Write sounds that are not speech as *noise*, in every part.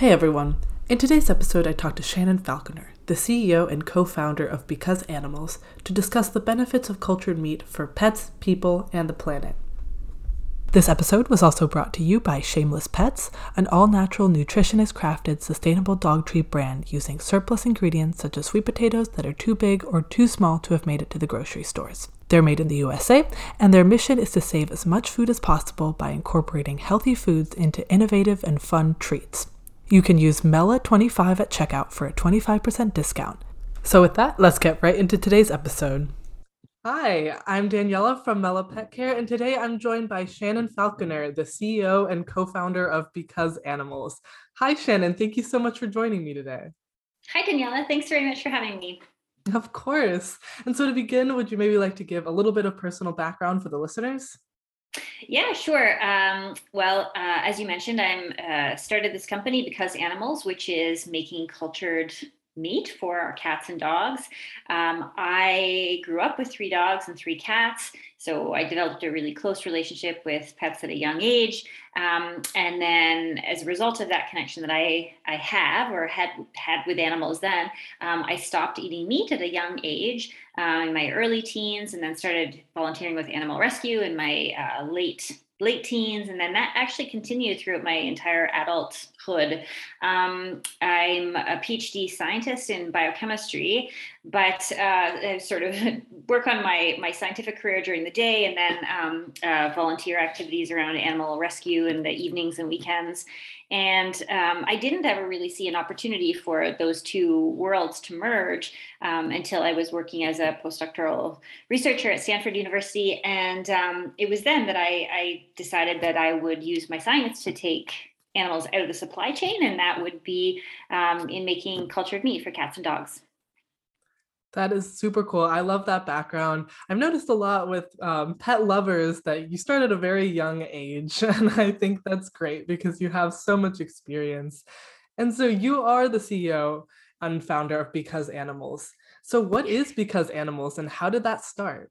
Hey everyone. In today's episode, I talked to Shannon Falconer, the CEO and co founder of Because Animals, to discuss the benefits of cultured meat for pets, people, and the planet. This episode was also brought to you by Shameless Pets, an all natural nutritionist crafted sustainable dog treat brand using surplus ingredients such as sweet potatoes that are too big or too small to have made it to the grocery stores. They're made in the USA, and their mission is to save as much food as possible by incorporating healthy foods into innovative and fun treats. You can use MELA25 at checkout for a 25% discount. So, with that, let's get right into today's episode. Hi, I'm Daniela from Mela Pet Care, and today I'm joined by Shannon Falconer, the CEO and co founder of Because Animals. Hi, Shannon. Thank you so much for joining me today. Hi, Daniela. Thanks very much for having me. Of course. And so, to begin, would you maybe like to give a little bit of personal background for the listeners? Yeah, sure. Um, well, uh, as you mentioned, I'm uh, started this company because animals, which is making cultured meat for our cats and dogs. Um, I grew up with three dogs and three cats, so I developed a really close relationship with pets at a young age. Um, and then, as a result of that connection that I I have or had had with animals, then um, I stopped eating meat at a young age uh, in my early teens, and then started volunteering with animal rescue in my uh, late late teens, and then that actually continued throughout my entire adulthood. Um, I'm a PhD scientist in biochemistry, but uh, I sort of *laughs* work on my my scientific career during the day, and then um, uh, volunteer activities around animal rescue in the evenings and weekends. And um, I didn't ever really see an opportunity for those two worlds to merge um, until I was working as a postdoctoral researcher at Stanford University. And um, it was then that I, I decided that I would use my science to take animals out of the supply chain, and that would be um, in making cultured meat for cats and dogs. That is super cool. I love that background. I've noticed a lot with um, pet lovers that you start at a very young age. *laughs* And I think that's great because you have so much experience. And so you are the CEO and founder of Because Animals. So, what is Because Animals and how did that start?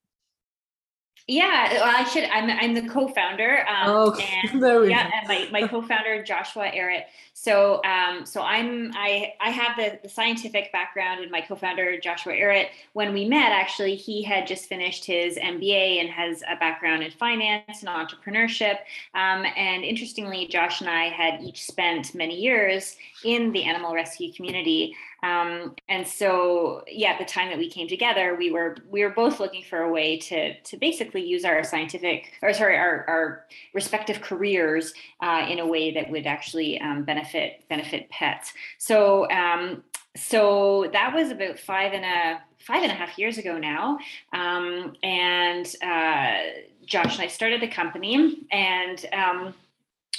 Yeah, well, I should. I'm I'm the co-founder. Um, oh, *laughs* and, there we yeah, go. and my, my *laughs* co-founder Joshua Errett. So um, so I'm I I have the, the scientific background, and my co-founder Joshua Errett. When we met, actually, he had just finished his MBA and has a background in finance and entrepreneurship. Um, and interestingly, Josh and I had each spent many years in the animal rescue community. Um, and so, yeah, at the time that we came together, we were we were both looking for a way to to basically use our scientific or sorry our, our respective careers uh, in a way that would actually um, benefit benefit pets. So um, so that was about five and a five and a half years ago now, um, and uh, Josh and I started the company and um,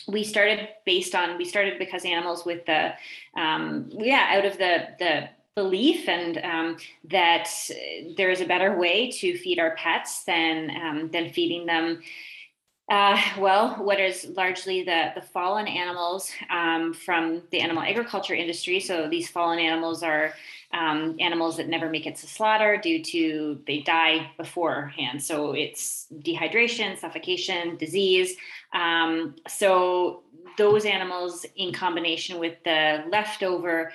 we started based on we started because animals with the um, yeah out of the the belief and um, that there is a better way to feed our pets than um, than feeding them uh, well, what is largely the, the fallen animals um, from the animal agriculture industry. So these fallen animals are um, animals that never make it to slaughter due to they die beforehand. So it's dehydration, suffocation, disease. Um, so those animals, in combination with the leftover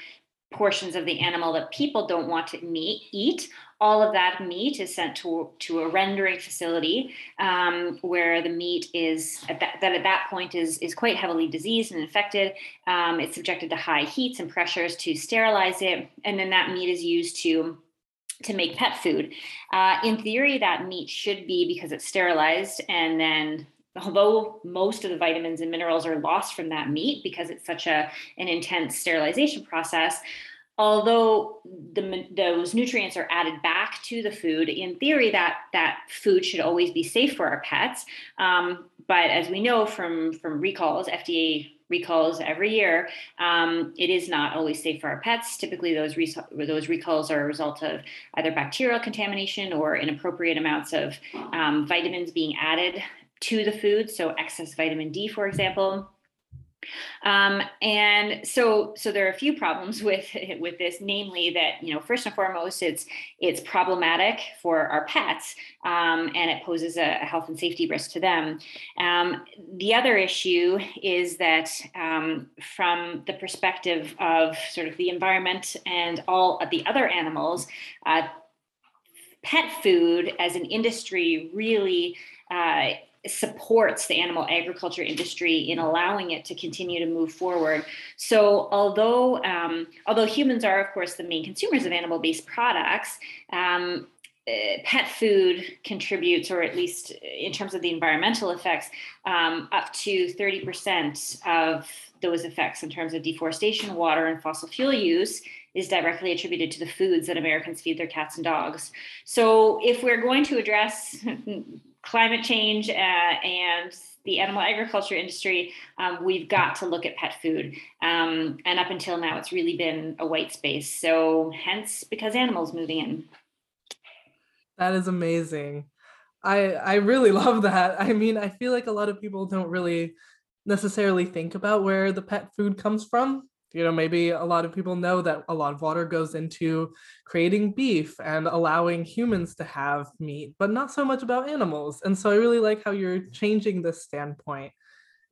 portions of the animal that people don't want to meet, eat, all of that meat is sent to, to a rendering facility um, where the meat is at that, that, at that point is, is quite heavily diseased and infected. Um, it's subjected to high heats and pressures to sterilize it, and then that meat is used to to make pet food. Uh, in theory, that meat should be because it's sterilized and then although most of the vitamins and minerals are lost from that meat because it's such a an intense sterilization process although the, those nutrients are added back to the food in theory that that food should always be safe for our pets. Um, but as we know from from recalls fda recalls every year um, it is not always safe for our pets. Typically those re- those recalls are a result of either bacterial contamination or inappropriate amounts of um, vitamins being added to the food so excess vitamin d for example Um, and so, so there are a few problems *laughs* with with this, namely that you know, first and foremost, it's it's problematic for our pets, um, and it poses a, health and safety risk to them. Um, the other issue is that, um, from the perspective of sort of the environment and all of the other animals, uh, pet food as an industry really. Uh, supports the animal agriculture industry in allowing it to continue to move forward. So, although um, although humans are, of course, the main consumers of animal-based products, um, uh, pet food contributes, or at least in terms of the environmental effects, um, up to 30% of those effects in terms of deforestation, water, and fossil fuel use is directly attributed to the foods that Americans feed their cats and dogs. So, if we're going to address *laughs* climate change uh, and the animal agriculture industry, um, we've got to look at pet food. Um, and up until now, it's really been a white space. So, hence, because animals moving in. That is amazing. I I really *laughs* love that. I mean, I feel like a lot of people don't really necessarily think about where the pet food comes from you know maybe a lot of people know that a lot of water goes into creating beef and allowing humans to have meat but not so much about animals. And so i really like how you're changing this standpoint.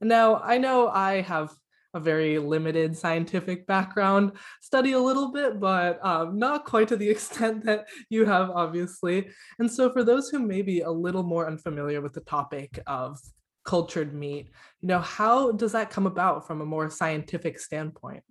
And now i know i have a very limited scientific background study a little bit but um, not quite to the *laughs* extent that you have obviously. And so for those who may be a little more unfamiliar with the topic of cultured meat you know how does that come about from a more scientific standpoint?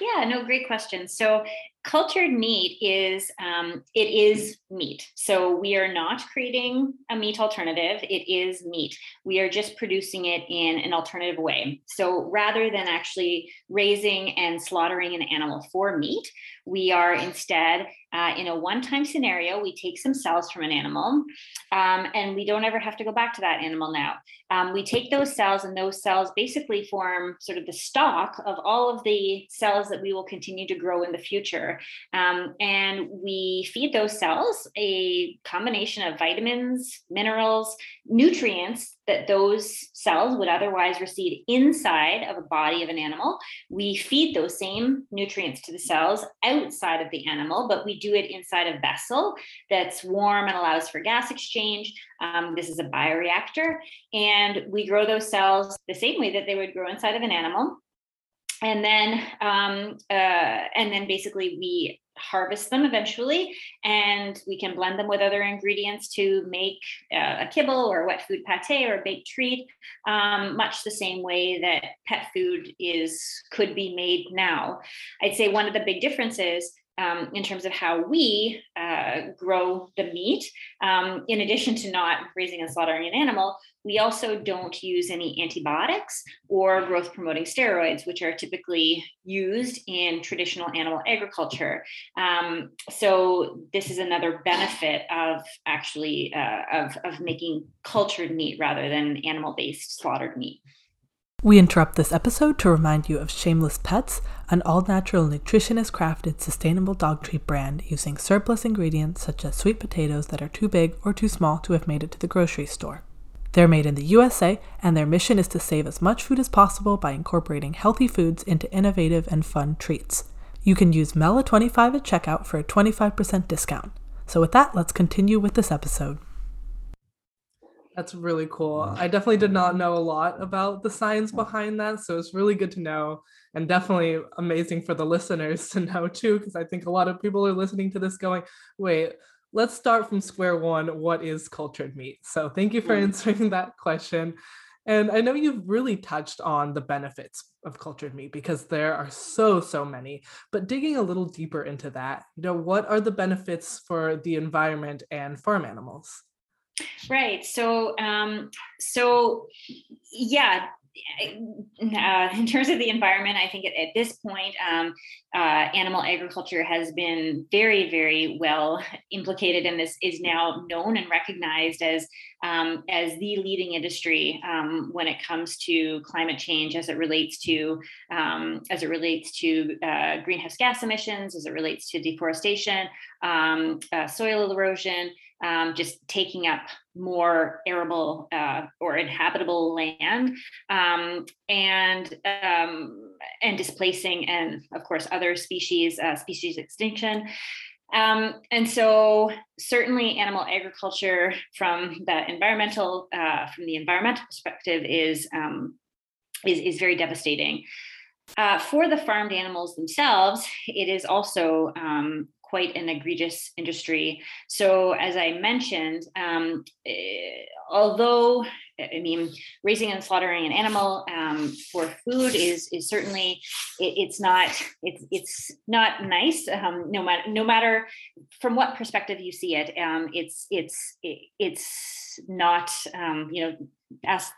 Yeah no great question. So cultured meat is um, it is meat. So we are not creating a meat alternative. It is meat. We are just producing it in an alternative way. So rather than actually raising and slaughtering an animal for meat we are instead uh, in a one-time scenario we take some cells from an animal um, and we don't ever have to go back to that animal now. Um, we take those cells and those cells basically form sort of the stock of all of the cells that we will continue to grow in the future um, and we feed those cells a combination of vitamins, minerals, nutrients that those cells would otherwise receive inside of a body of an animal. We feed those same nutrients to the cells outside of the animal, but we do it inside a vessel that's warm and allows for gas exchange. Um, this is a bioreactor. And we grow those cells the same way that they would grow inside of an animal and then um, uh, and then basically we harvest them eventually and we can blend them with other ingredients to make uh, a kibble or a wet food pate or a baked treat um, much the same way that pet food is could be made now. I'd say one of the big differences um, in terms of how we uh, grow the meat. Um, in addition to not raising and slaughtering an animal, we also don't use any antibiotics or growth promoting steroids, which are typically used in traditional animal agriculture. Um, so this is another benefit of actually uh, of, of making cultured meat rather than animal based slaughtered meat. We interrupt this episode to remind you of Shameless Pets, an all natural nutritionist crafted sustainable dog treat brand using surplus ingredients such as sweet potatoes that are too big or too small to have made it to the grocery store. They're made in the USA, and their mission is to save as much food as possible by incorporating healthy foods into innovative and fun treats. You can use MELA25 at checkout for a 25% discount. So, with that, let's continue with this episode. That's really cool. Mm. I definitely did not know a lot about the science behind that. So it's really good to know and definitely amazing for the listeners to *laughs* know too, because I think a lot of people are listening to this going, wait, let's start from square one. What is cultured meat? So thank you for mm. answering *laughs* that question. And I know you've really touched on the benefits of cultured meat because there are so, so many. But digging a little deeper into that, you know, what are the benefits for the environment and farm animals? Right. So, um, so yeah, uh, in terms of the environment, I think at, at this point, um, uh, animal agriculture has been very, very well implicated, and this is now known and recognized as um, as the leading industry um, when it comes to climate change, as it relates to um, as it relates to uh, greenhouse gas emissions, as it relates to deforestation, um, uh, soil erosion, um, just taking up more arable uh, or inhabitable land um, and um, and displacing and of course other species uh, species extinction. Um, and so certainly animal agriculture from the environmental uh, from the environmental perspective is um, is, is very devastating. Uh, for the farmed animals themselves, it is also um, quite an egregious industry. So, as I mentioned, um, eh, although I mean, raising and slaughtering an animal um, for food is is certainly it, it's not it's it's not nice. Um, no matter no matter from what perspective you see it, um, it's it's it, it's not um, you know as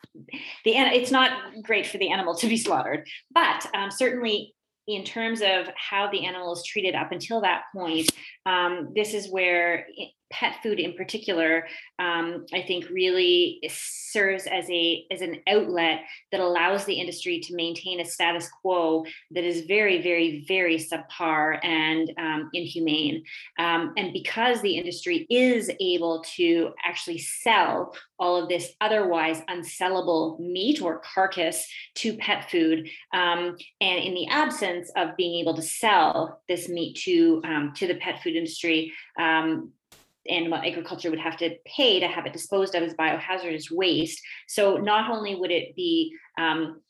the it's not great for the animal to be *laughs* slaughtered, but um, certainly in terms of how the animal is treated up until that point, um, this is where pet food in particular, um, I think really serves as a as an outlet that allows the industry to maintain a status quo that is very, very, very subpar and um, inhumane. Um, and because the industry is able to actually sell all of this otherwise unsellable meat or carcass to pet food, um, and in the absence of being able to sell this meat to um, to the pet food industry, um, animal agriculture would have to pay to have it disposed of as biohazardous waste. So not only would it be um,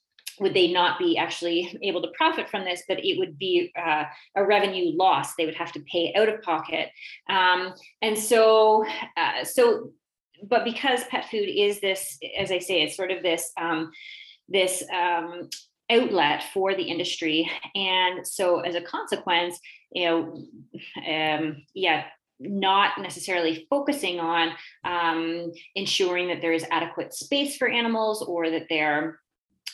would they not be actually able to profit from this, but it would be uh, a revenue loss. They would have to pay out of pocket, um, and so uh, so. But because pet food is this, as I say, it's sort of this um, this um, outlet for the industry, and so as a consequence, you know, um, yeah, not necessarily focusing on um, ensuring that there is adequate space for animals or that they're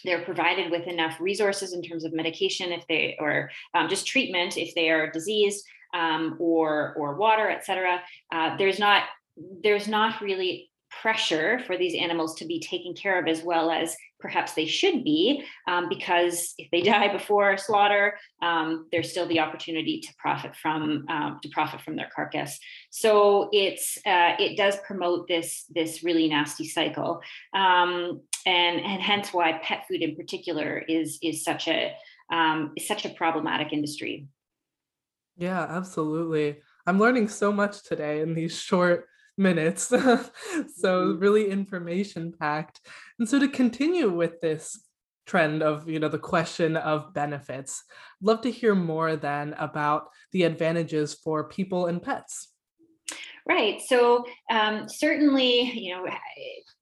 they're provided with enough resources in terms of medication if they or um, just treatment if they are diseased um, or or water etc uh, there's not there's not really pressure for these animals to be taken care of as well as perhaps they should be, um, because if they *laughs* die before slaughter, um, there's still the opportunity to profit from um, to profit from their carcass. So it's uh, it does promote this this really nasty cycle, um, and and hence why pet food in particular is is such a um, is such a problematic industry. Yeah, absolutely. I'm learning so much today in these short minutes. *laughs* so mm-hmm. really information packed. And so to continue with this trend of you know the question of benefits love to hear more then about the advantages for people and pets right so um, certainly you know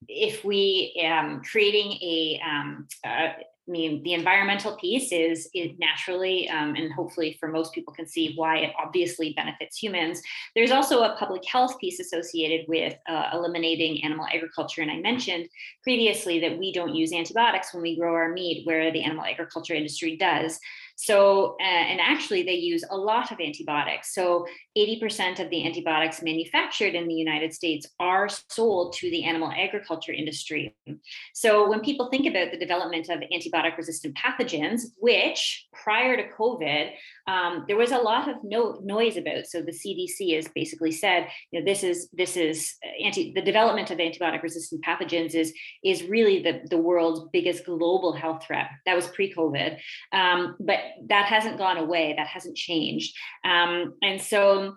if we um, creating a um, uh, I mean, the environmental piece is, is naturally, um, and hopefully for most people can see why it obviously benefits humans. There's also a public health piece associated with uh, eliminating animal agriculture. And I mentioned previously that we don't use antibiotics when we grow our meat, where the animal agriculture industry does. So, uh, and actually, they use a lot of antibiotics. So, 80% of the antibiotics manufactured in the United States are sold to the animal agriculture industry. So, when people think about the development of antibiotic resistant pathogens, which prior to COVID, um, there was a lot of no, noise about. So, the CDC has basically said, you know, this is this is uh, anti the development of antibiotic resistant pathogens is is really the the world's biggest global health threat. That was pre-COVID, um, but that hasn't gone away. That hasn't changed. Um, and so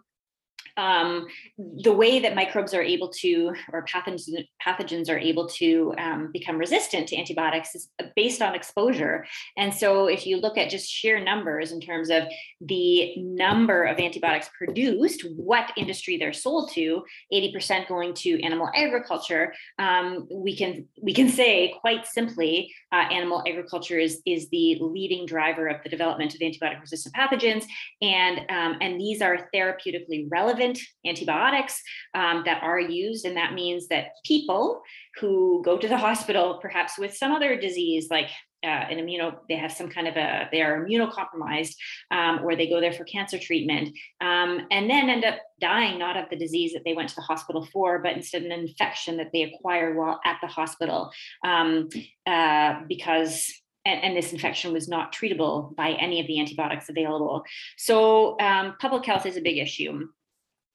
um, the way that microbes are able to, or pathogens, pathogens are able to um, become resistant to antibiotics is based on exposure. And so, if you look at just sheer numbers in terms of the number of antibiotics produced, what industry they're sold to, 80% going to animal agriculture, um, we can we can say quite simply, uh, animal agriculture is is the leading driver of the development of antibiotic resistant pathogens, and um, and these are therapeutically relevant relevant antibiotics um, that are used. And that means that people who go to the *laughs* hospital, perhaps with some other disease like uh, an immuno, they have some kind of a, they are immunocompromised, um, or they go there for cancer treatment, um, and then end up dying not of the disease that they went to the hospital for, but instead an infection that they acquired while at the hospital um, uh, because and, and, this infection was not treatable by any of the antibiotics available. So, um, public health is a big issue.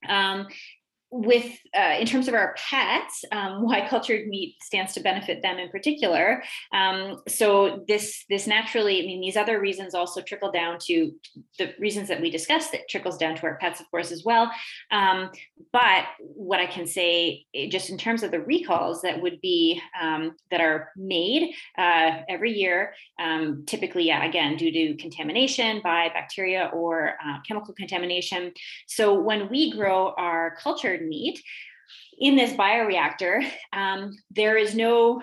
Um, with uh, in terms of our pets, um, why cultured meat stands to benefit them in particular. Um, so this this naturally, I mean, these other reasons also trickle down to the reasons that we discussed. That trickles down to our pets, of course, as well. Um, but what I can say, eh, just in terms of the recalls that would be um, that are made uh, every year, um, typically, yeah, again, due to contamination by bacteria or uh, chemical contamination. So when we grow our cultured meat in this bioreactor, um, there is no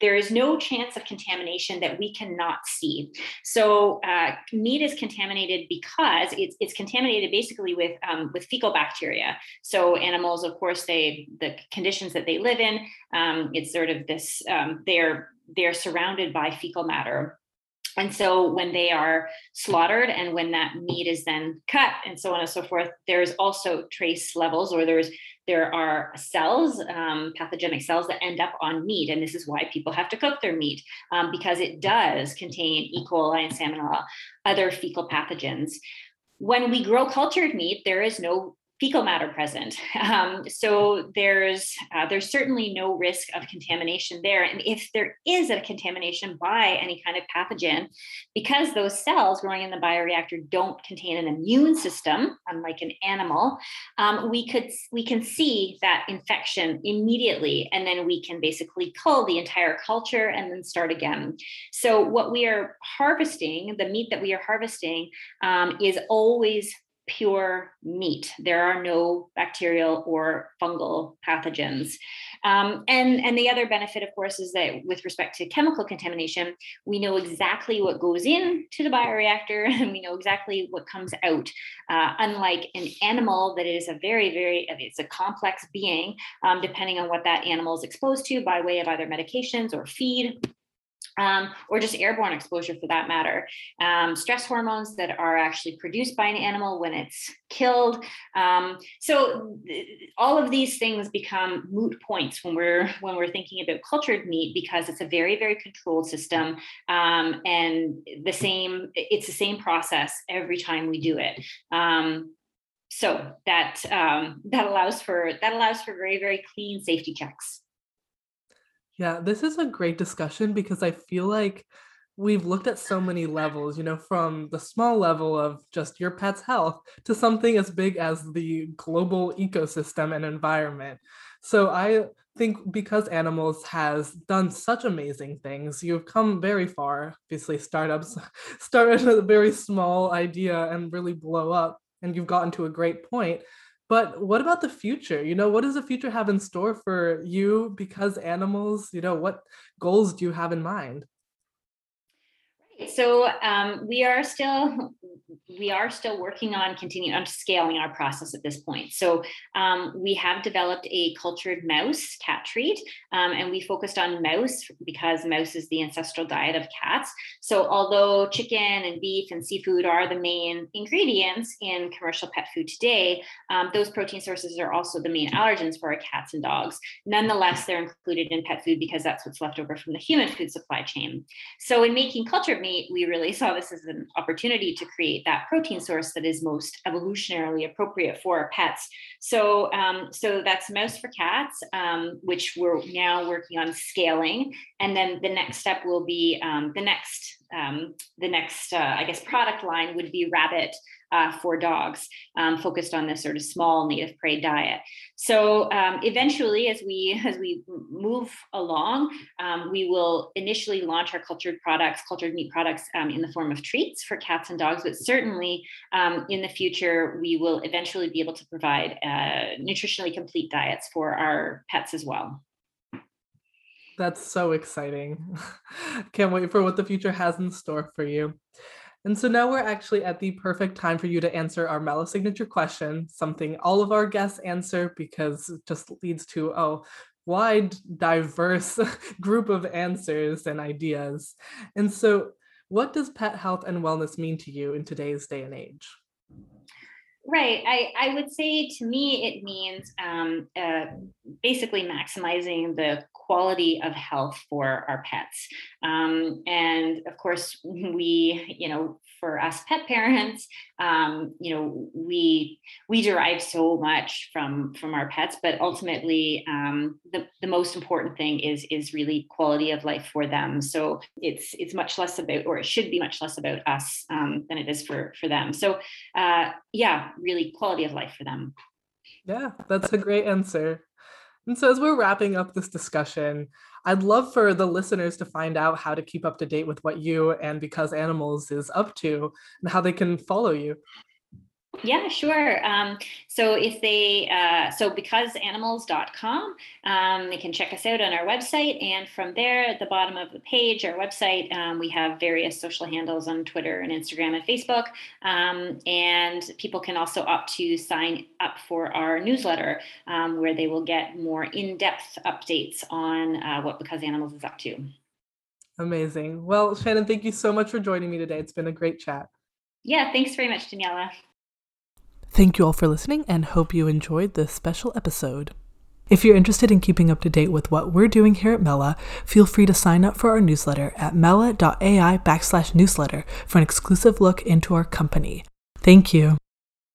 there is no chance of contamination that we cannot see. So uh, meat is contaminated because it's, it's contaminated basically with um, with fecal bacteria. So animals, of course, they the conditions that they live in, um, it's sort of this um, they're they're surrounded by fecal matter and so when they are slaughtered and when that meat is then cut and so on and so forth, there's also trace levels or there's there are cells, um, pathogenic cells that end up on meat. And this is why people have to cook their meat um, because it does contain E. coli and salmonella, other fecal pathogens. When we grow cultured meat, there is no fecal matter present. *laughs* Um, so there's uh, there's certainly no risk of contamination there. And if there is a contamination by any kind of pathogen, because those cells growing in the bioreactor don't contain an immune system, unlike an animal, um, we could we can see that infection immediately, and then we can basically cull the entire culture and then start again. So what we are harvesting, the meat that we are harvesting, um, is always pure meat. There are no bacterial or fungal pathogens. Um, and, and the other benefit, of course, is that with respect to chemical contamination, we know exactly what goes into the bioreactor *laughs* and we know exactly what comes out. Uh, unlike an animal that is a very, very, it's a complex being, um, depending on what that animal is exposed to by way of either medications or feed um, or just airborne exposure for that matter. Um, stress hormones that are actually produced by an animal when it's killed. Um, so th- all of these things become moot points when we're when we're thinking about cultured meat because it's a very very controlled system um, and the same it's the same process every time we do it. Um, so that um, that allows for that allows for very very clean safety checks. Yeah, this is a great discussion because I feel like we've looked at so many levels, you know, from the small level of just your pet's health to something as big as the global ecosystem and environment. So I think because animals has done such amazing things, you've come very far. Obviously, startups *laughs* started with a very small idea and really blow up, and you've gotten to a great point. But what about the future? You know, what does the future have in store for you because animals? You know, what goals do you have in mind? So um, we are still we are still working on continuing on scaling our process at this point. So um, we have developed a cultured mouse cat treat, um, and we focused on mouse because mouse is the ancestral diet of cats. So although chicken and beef and seafood are the main ingredients in commercial pet food today, um, those protein sources are also the main allergens for our cats and dogs. Nonetheless, they're included in pet food because that's what's left over from the human food supply chain. So in making cultured meat, we really saw this as an opportunity to create that protein source that is most evolutionarily appropriate for our pets. So, um, so that's mouse for cats, um, which we're now working on scaling. And then the next step will be um, the next um, the next, uh, I guess, product line would be rabbit uh, for dogs, um, focused on this sort of small native prey diet. So um, eventually, as we *laughs* as we move along, um, we will initially launch our cultured products, cultured meat products, um, in the form of treats for cats and dogs. But certainly, um, in the future, we will eventually be able to provide uh, nutritionally complete diets for our pets as well. That's so exciting. *laughs* Can't wait for what the future has in store for you. And so now we're actually at the perfect time for you to answer our Mela Signature question, something all of our guests answer because it just leads to a wide, diverse *laughs* group of answers and ideas. And so, what does pet health and wellness mean to you in today's day and age? Right. I, I would say to me, it means um, uh, basically maximizing the quality of health for our pets. Um, and of course, we, you know, for us pet parents, um, you know, we we derive so much from from our pets, but ultimately, um, the the most important thing is is really quality of life for them. So it's it's much less about, or it should be much less about us um, than it is for for them. So uh, yeah, really quality of life for them. Yeah, that's a great answer. And so, as we're wrapping up this discussion, I'd love for the listeners to find out how to keep up to date with what you and Because Animals is up to and how they can follow you. Yeah, sure. Um, so if they, uh, so becauseanimals.com, um, they can check us out on our website. And from there, at the bottom of the page, our website, um, we have various social handles on Twitter and Instagram and Facebook. Um, and people can also opt to sign up for our newsletter, um, where they will get more in depth updates on uh, what Because Animals is up to. Amazing. Well, Shannon, thank you so much for joining me today. It's been a great chat. Yeah, thanks very much, Daniela. Thank you all for listening and hope you enjoyed this special episode. If you're interested in keeping up to date with what we're doing here at Mela, feel free to sign up for our newsletter at mela.ai backslash newsletter for an exclusive look into our company. Thank you.